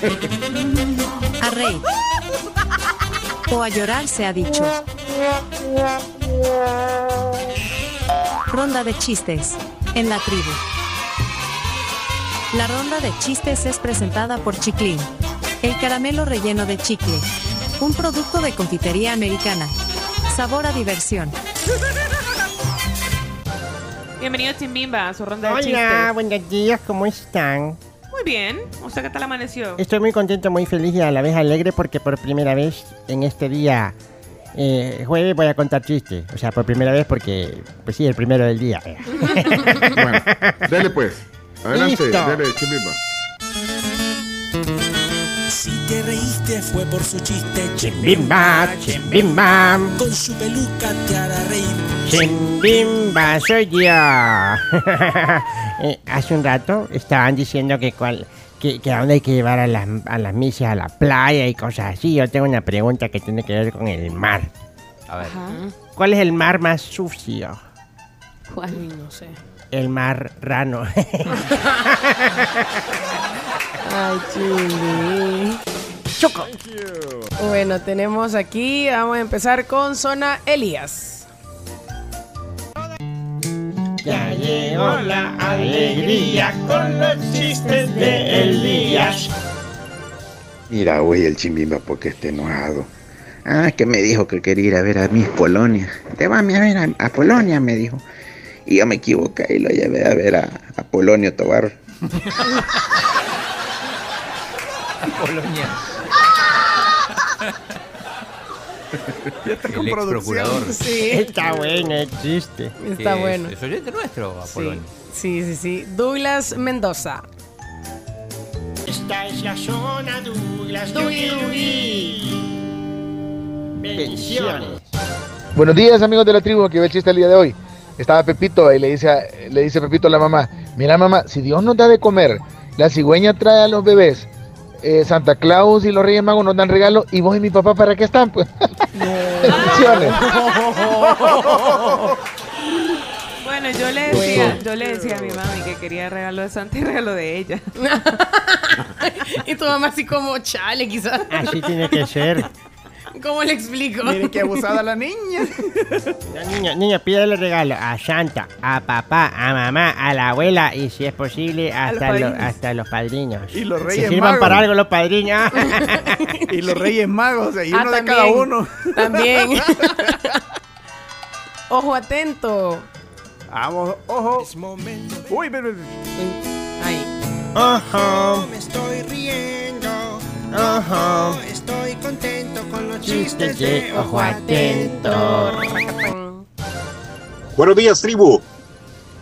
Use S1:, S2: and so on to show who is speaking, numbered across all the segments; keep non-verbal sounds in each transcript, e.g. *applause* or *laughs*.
S1: A reír. O a llorar se ha dicho. Ronda de chistes. En la tribu. La ronda de chistes es presentada por Chiclin. El caramelo relleno de chicle. Un producto de confitería americana. Sabor a diversión.
S2: Bienvenido Chimbimba a su ronda de
S3: Hola,
S2: chistes.
S3: buenos días, ¿cómo están?
S2: Muy bien. ¿Usted qué tal amaneció?
S3: Estoy muy contento, muy feliz y a la vez alegre porque por primera vez en este día eh, jueves voy a contar chistes. O sea, por primera vez porque, pues sí, el primero del día. *laughs*
S4: Bueno, dele pues. Adelante,
S3: Listo.
S4: dele, Chimbimba.
S5: Si te reíste fue por su chiste,
S3: Chimbimba, chimbimba,
S5: Con su peluca te hará reír.
S3: Chimbimba, soy yo. *laughs* Eh, hace un rato estaban diciendo que cuál... Que, que a dónde hay que llevar a las, a las misias a la playa y cosas así. Yo tengo una pregunta que tiene que ver con el mar.
S6: A ver.
S3: ¿Cuál es el mar más sucio?
S7: Uy, no sé.
S3: El mar rano. *laughs*
S7: Ay.
S3: Choco.
S7: Bueno, tenemos aquí, vamos a empezar con Zona Elías.
S3: Llegó la alegría con los chistes de Elías.
S8: Mira, güey, el chimbimba porque está enojado. Ah, que me dijo que quería ir a ver a Miss Polonia. Te va a ver a, a Polonia, me dijo. Y yo me equivoqué y lo llevé a ver a, a Polonio Tobar. *laughs*
S6: Polonia. *laughs* *laughs*
S9: Ya está con
S6: El
S9: producción.
S7: Sí,
S3: Está bueno el chiste.
S7: está
S6: que
S7: bueno.
S6: Es, es oyente nuestro,
S7: Sí,
S6: Apolonio.
S7: sí, sí, sí. Douglas Mendoza.
S3: Esta es la zona Douglas. Bendiciones.
S10: Buenos días amigos de la tribu que ve el chiste el día de hoy. Estaba Pepito y le dice, a- le dice Pepito a la mamá, mira mamá, si Dios nos da de comer, la cigüeña trae a los bebés, eh, Santa Claus y los Reyes Magos nos dan regalos y vos y mi papá para qué están pues. Bendiciones. *laughs* *laughs*
S2: Bueno, yo le decía, yo le decía a mi mami que quería regalo de Santa y regalo de ella. *laughs*
S7: y tu mamá así como, chale, quizás.
S3: Así tiene que ser. *laughs*
S7: ¿Cómo le explico?
S9: Miren qué abusada la niña. *laughs*
S3: No, niño, niño, pídele regalo a Santa, a papá, a mamá, a la abuela y si es posible hasta,
S2: los
S3: lo-
S2: padrinos.
S3: hasta los padrinos.
S9: Y los
S3: Se
S9: Reyes
S3: sirvan
S9: Magos.
S3: para algo los padrinos. *laughs*
S9: Y los Reyes Magos, y
S7: Ah,
S9: uno de
S7: también,
S9: cada uno.
S7: También. Ojo atento.
S9: Vamos, ojo. Uy, pero.
S7: Ahí.
S3: Ojo,
S5: Me estoy riendo.
S3: Ojo.
S5: Estoy contento con los
S3: Chistes de ojo atento.
S11: Buenos días, tribu.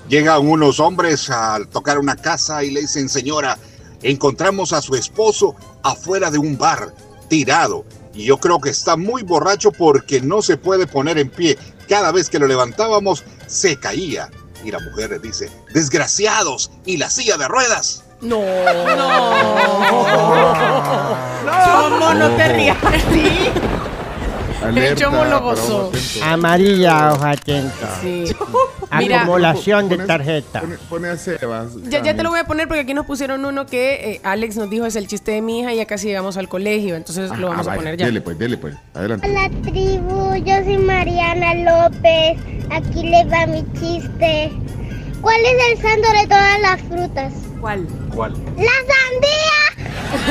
S11: Llegan unos hombres a tocar una casa y le dicen, señora, encontramos a su esposo afuera de un bar, tirado. Y yo creo que está muy borracho porque no se puede poner en pie. Cada vez que lo levantábamos, se caía. Y la mujer le dice, desgraciados, y la silla de ruedas.
S7: No. *laughs* Chomo, no te rías *laughs* así.
S4: Alerta,
S7: Chomo lo gozó.
S3: Amarilla, ojo atento.
S7: Sí. *laughs* Mira,
S3: Acumulación de tarjeta.
S4: Pone, pone a Sebas.
S7: ya, ya te lo voy a poner porque aquí nos pusieron uno que eh, Alex nos dijo es el chiste de mi hija y ya casi llegamos al colegio, entonces lo
S4: Ah,
S7: vamos a
S4: vaya,
S7: poner ya.
S4: Dele pues, dele pues. Adelante.
S12: Hola tribu, yo soy Mariana López. Aquí les va mi chiste. ¿Cuál es el santo de todas las frutas?
S2: ¿Cuál?
S12: ¡La sandía!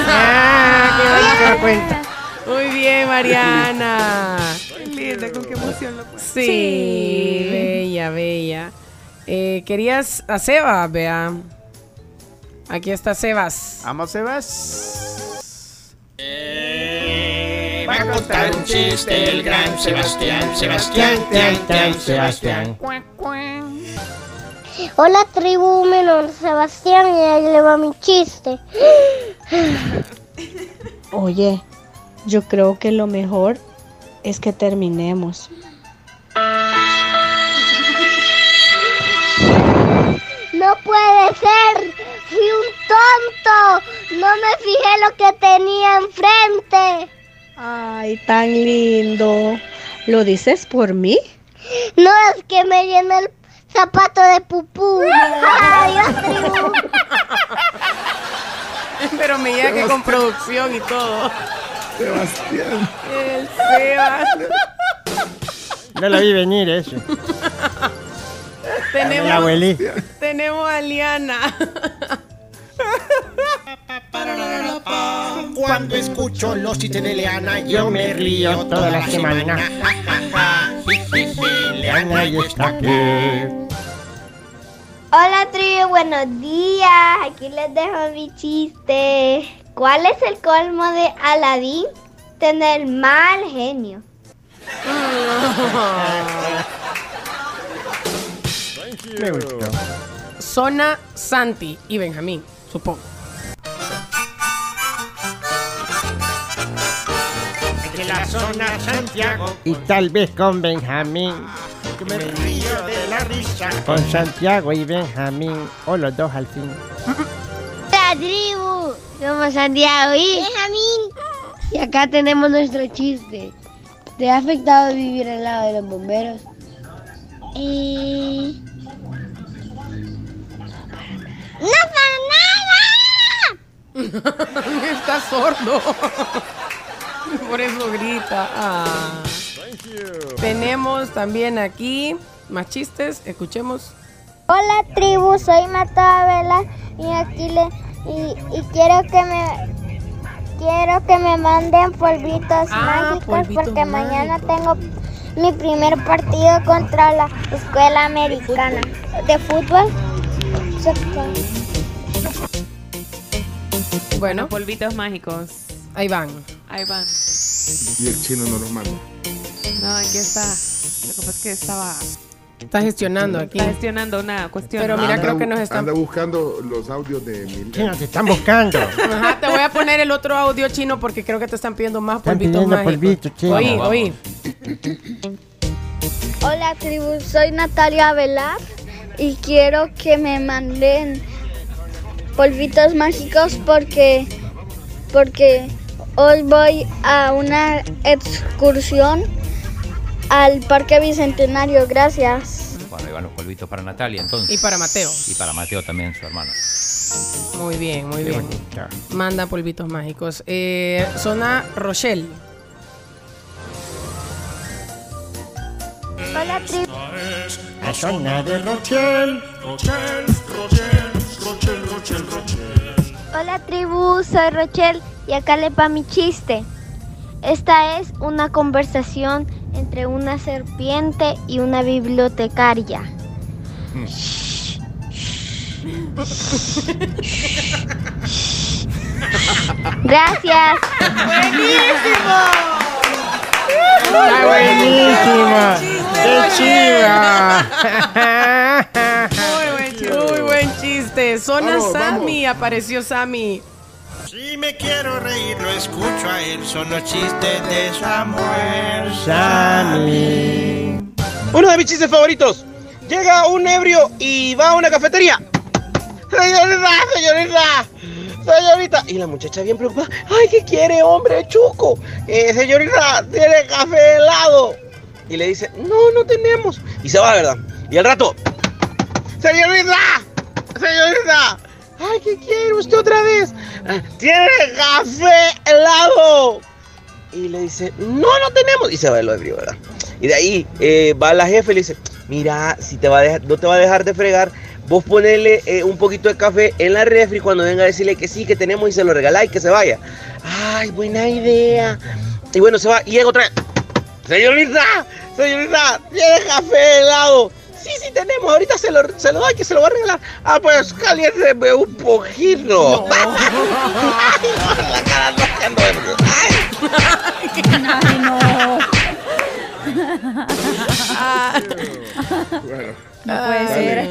S3: Ah, qué cuenta.
S7: Muy bien, Mariana.
S2: Qué linda, con qué emoción lo puse.
S7: Sí, bella, bella. Eh, ¿Querías a Sebas, vea? Aquí está Sebas.
S9: Vamos, Sebas.
S3: Va a contar un chiste el gran Sebastián, Sebastián, Sebastián, Sebastián.
S12: Hola tribu, mi nombre es Sebastián y ahí le va mi chiste.
S13: Oye, yo creo que lo mejor es que terminemos.
S12: No puede ser, fui un tonto. No me fijé lo que tenía enfrente.
S13: Ay, tan lindo. ¿Lo dices por mí?
S12: No es que me llena el zapato de pupú. *laughs* Adiós tribu. *laughs*
S7: Pero me llega que con producción y todo.
S4: Sebastián.
S7: El Sebas. *laughs*
S3: No lo vi venir eso.
S7: Tenemos,
S3: La abuelita.
S7: tenemos a Liana.
S5: Cuando escucho los chistes de Leana, yo me río
S3: toda la semana. Está aquí.
S12: Hola tribu, buenos días. Aquí les dejo mi chiste. ¿Cuál es el colmo de Aladín? Tener mal genio.
S3: Me gustó.
S7: Zona Santi y Benjamín, supongo.
S5: De la zona Santiago,
S3: Y tal vez con Benjamín.
S5: Que me río de la risa.
S3: Con Santiago y Benjamín. O los dos al fin. *laughs*
S12: La tribu. Somos Santiago y Benjamín.
S13: Y acá tenemos nuestro chiste. ¿Te ha afectado vivir al lado de los bomberos?
S12: Y... ¡No para nada! *laughs*
S7: Está sordo. *laughs* Por eso grita. Ah. Tenemos también aquí más chistes. Escuchemos.
S12: Hola tribu, soy Matabela y aquí le y, y quiero que me quiero que me manden polvitos
S7: Ah,
S12: mágicos
S7: polvitos
S12: porque mañana tengo mi primer partido contra la escuela americana de fútbol.
S7: Bueno,
S2: polvitos mágicos.
S7: ahí van.
S2: Ahí van.
S4: Y el chino no los manda.
S2: No, aquí está. Lo que pasa es que estaba
S7: Está gestionando aquí.
S2: está gestionando una cuestión.
S7: Pero mira, creo que nos están-
S4: Anda buscando los audios de Mil.
S3: ¿Qué nos están buscando? *laughs*
S7: Ajá, te voy a poner el otro audio chino porque creo que te están pidiendo más
S3: Están
S7: polvitos
S3: pidiendo
S7: mágicos.
S3: polvitos, chino.
S7: Oí,
S3: Vamos,
S7: oí.
S12: Hola tribu, soy Natalia Velar y quiero que me manden polvitos mágicos porque porque hoy voy a una excursión al Parque Bicentenario. Gracias.
S6: Bueno, ahí van los polvitos para Natalia entonces.
S7: Y para Mateo.
S6: Y para Mateo también, su hermano.
S7: Muy bien, muy bien. Manda polvitos mágicos. Eh, zona Rochelle.
S12: Hola tribu.
S3: La zona de Rochelle.
S12: Hola tribu, soy Rochelle y acá le va mi chiste. Esta es una conversación entre una serpiente y una bibliotecaria. Gracias.
S3: ¡Está buenísima! ¡Qué chiva! *laughs*
S7: Muy buen chiste. Muy buen chiste. Zona
S5: Vamos,
S7: Sammy. Apareció Sammy.
S5: Si me quiero reír, lo escucho a él. Son los chistes de Samuel.
S3: Sammy.
S14: Uno de mis chistes favoritos. Llega un ebrio y va a una cafetería. Señorita, señorita, señorita. Y la muchacha bien preocupada. Ay, ¿qué quiere, hombre, chuco? Eh, señorita, ¿tiene café helado? Y le dice, no, no tenemos. Y se va, ¿verdad? Y al rato, señorita, señorita. Ay, ¿qué quiere usted otra vez? "Ah, ¿Tiene café helado? Y le dice, no, no tenemos. Y se va el ebrio, ¿verdad? Y de ahí eh, va la jefe y le dice, mira, si te va a dejar, no te va a dejar de fregar, vos ponele eh, un poquito de café en la refri cuando venga a decirle que sí, que tenemos y se lo regaláis, que se vaya. Ay, buena idea. Y bueno, se va y llega otra vez. Señorita, señorita, ¿tiene café helado? Sí, sí tenemos, ahorita se lo, se lo doy, que se lo va a regalar. Ah, pues caliénteme un poquito. *laughs* Ay, no, la cara no,
S15: Ay, no.
S4: Bueno.
S2: No puede
S4: Dale.
S2: ser.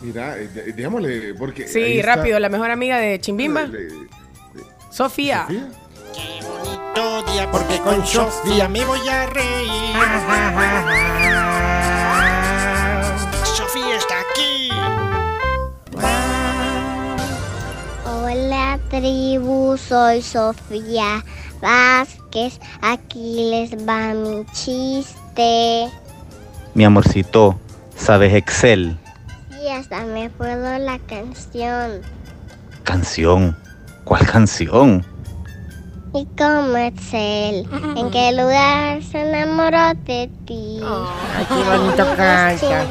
S4: Mira, eh, démosle, porque.
S7: Sí,
S4: está-
S7: rápido. La mejor amiga de Chimbimba. Sofía.
S5: Todo día porque con Sofía me voy a reír.
S12: Tribu, soy Sofía Vázquez. Aquí les va mi chiste.
S16: Mi amorcito, ¿sabes Excel?
S12: Y hasta me puedo la canción.
S16: Canción. ¿Cuál canción?
S12: ¿Y cómo es él? ¿En qué lugar se enamoró de ti?
S3: Ay, qué bonito canta.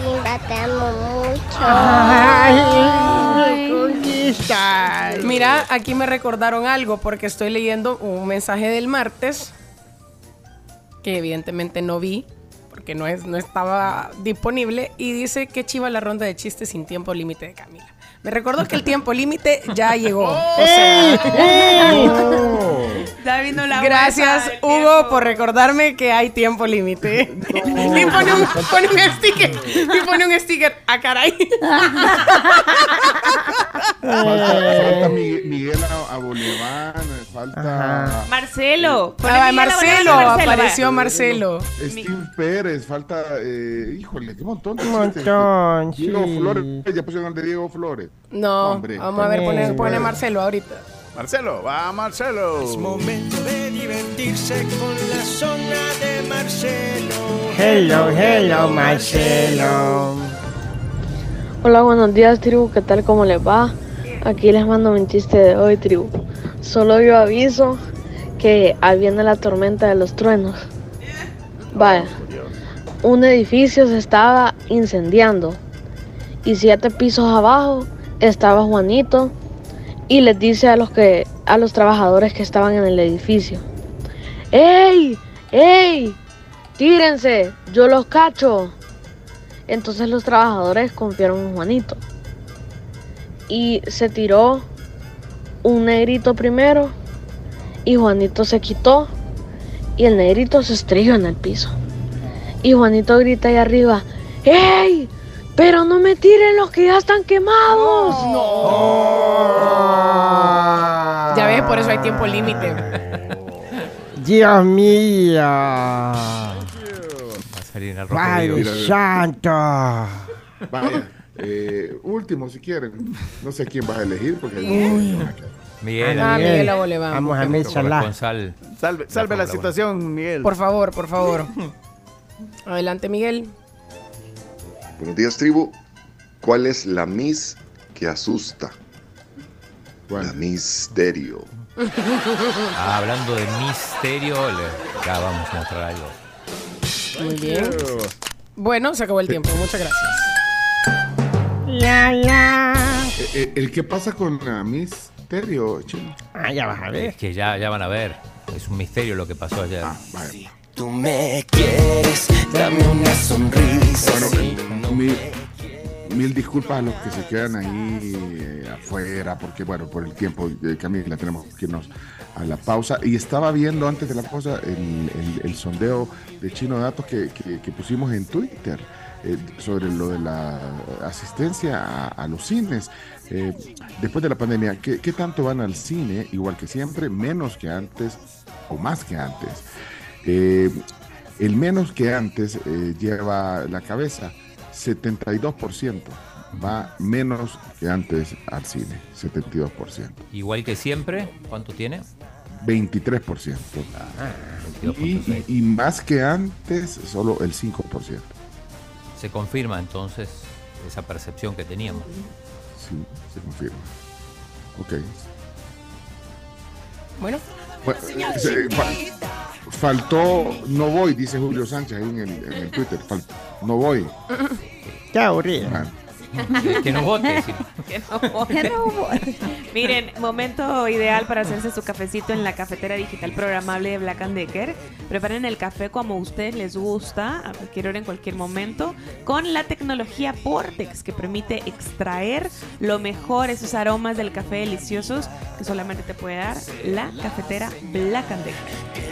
S12: Te amo mucho.
S3: Ay.
S7: Mira, aquí me recordaron algo porque estoy leyendo un mensaje del martes que evidentemente no vi porque no, es, no estaba disponible y dice que chiva la ronda de chistes sin tiempo límite de Camila. Me recordó que el tiempo límite ya *laughs* llegó. O sea, *laughs*
S2: Ya vino la
S7: Gracias, Hugo,
S2: tiempo.
S7: por recordarme que hay tiempo límite. *laughs* y pone un, pone un sticker. Y pone un sticker. ¡Ah, caray!
S4: Falta, falta Miguel, Falta
S2: Marcelo.
S7: Ah,
S2: Miguel
S7: Marcelo,
S2: va.
S7: apareció Marcelo.
S4: Steve Pérez, falta, eh, híjole, qué montón. de
S3: montón,
S4: Diego. Flores, ya pusieron el de Diego Flores.
S7: No,
S4: Hombre.
S7: vamos a ver, pone, pone Marcelo ahorita.
S9: Marcelo, va Marcelo.
S5: Es momento de divertirse con la zona de Marcelo.
S3: Hello, hello, Marcelo.
S15: Hola, buenos días, tribu. ¿Qué tal? ¿Cómo les va? Aquí les mando mi chiste de hoy, tribu. Solo yo aviso que viene la tormenta de los truenos. Vaya, un edificio se estaba incendiando y siete pisos abajo estaba Juanito y les dice a los que a los trabajadores que estaban en el edificio: ¡Ey! ¡Ey! ¡Tírense! ¡Yo los cacho! Entonces los trabajadores confiaron en Juanito. Y se tiró un negrito primero. Y Juanito se quitó. Y el negrito se estrelló en el piso. Y Juanito grita ahí arriba. ¡Ey! Pero no me tiren los que ya están quemados.
S7: Ya ves, por eso hay tiempo límite. *laughs*
S3: Dios mío.
S6: Va a salir en el
S3: santo.
S4: Vaya, eh, último si quieren. No sé quién vas a elegir porque
S6: Miguel,
S7: Ah,
S3: Miguel.
S7: Miguel.
S3: Vamos a Miguel Salah.
S9: Salve, salve la situación, Miguel.
S7: Por favor, por favor. *laughs* Adelante, Miguel.
S17: Buenos días, tribu. ¿Cuál es la Miss que asusta? La Misterio. *laughs*
S6: Ah, hablando de misterio, le- ya vamos a mostrar algo.
S7: Muy bien. Bueno, se acabó el tiempo. Muchas gracias.
S3: La, la.
S4: Eh, eh, ¿El qué pasa con la Misterio, chino?
S3: Ah, ya vas a ver.
S6: Es que ya, ya van a ver. Es un misterio lo que pasó ayer.
S5: Tú me quieres, dame una sonrisa.
S4: Bueno, mil, mil disculpas a los que se quedan ahí eh, afuera, porque bueno, por el tiempo, eh, Camila, tenemos que irnos a la pausa. Y estaba viendo antes de la pausa el, el- el sondeo de Chino Datos que, que- que pusimos en Twitter eh, sobre lo de la asistencia a, a los cines. Eh, después de la pandemia, ¿qué, qué tanto van al cine? Igual que siempre, menos que antes o más que antes. Eh, el menos que antes lleva la cabeza, 72%. Va menos que antes al cine, 72%.
S6: Igual que siempre, ¿cuánto tiene?
S4: 23%.
S6: Ah,
S4: y- y más que antes, solo el 5%.
S6: Se confirma entonces esa percepción que teníamos.
S4: Sí, se confirma. Ok.
S7: Bueno.
S4: Bueno, eh, fa- faltó, no voy, dice Julio Sánchez ahí en el, en el Twitter. Fal- no voy.
S3: Qué aburrido. *laughs*
S6: Que no vote. sí.
S2: Que no vote. Miren, momento ideal para hacerse su cafecito en la cafetera digital programable de Black and Decker. Preparen el café como a ustedes les gusta, a cualquier hora, en cualquier momento, con la tecnología Portex que permite extraer lo mejor, esos aromas del café deliciosos que solamente te puede dar la cafetera Black and Decker.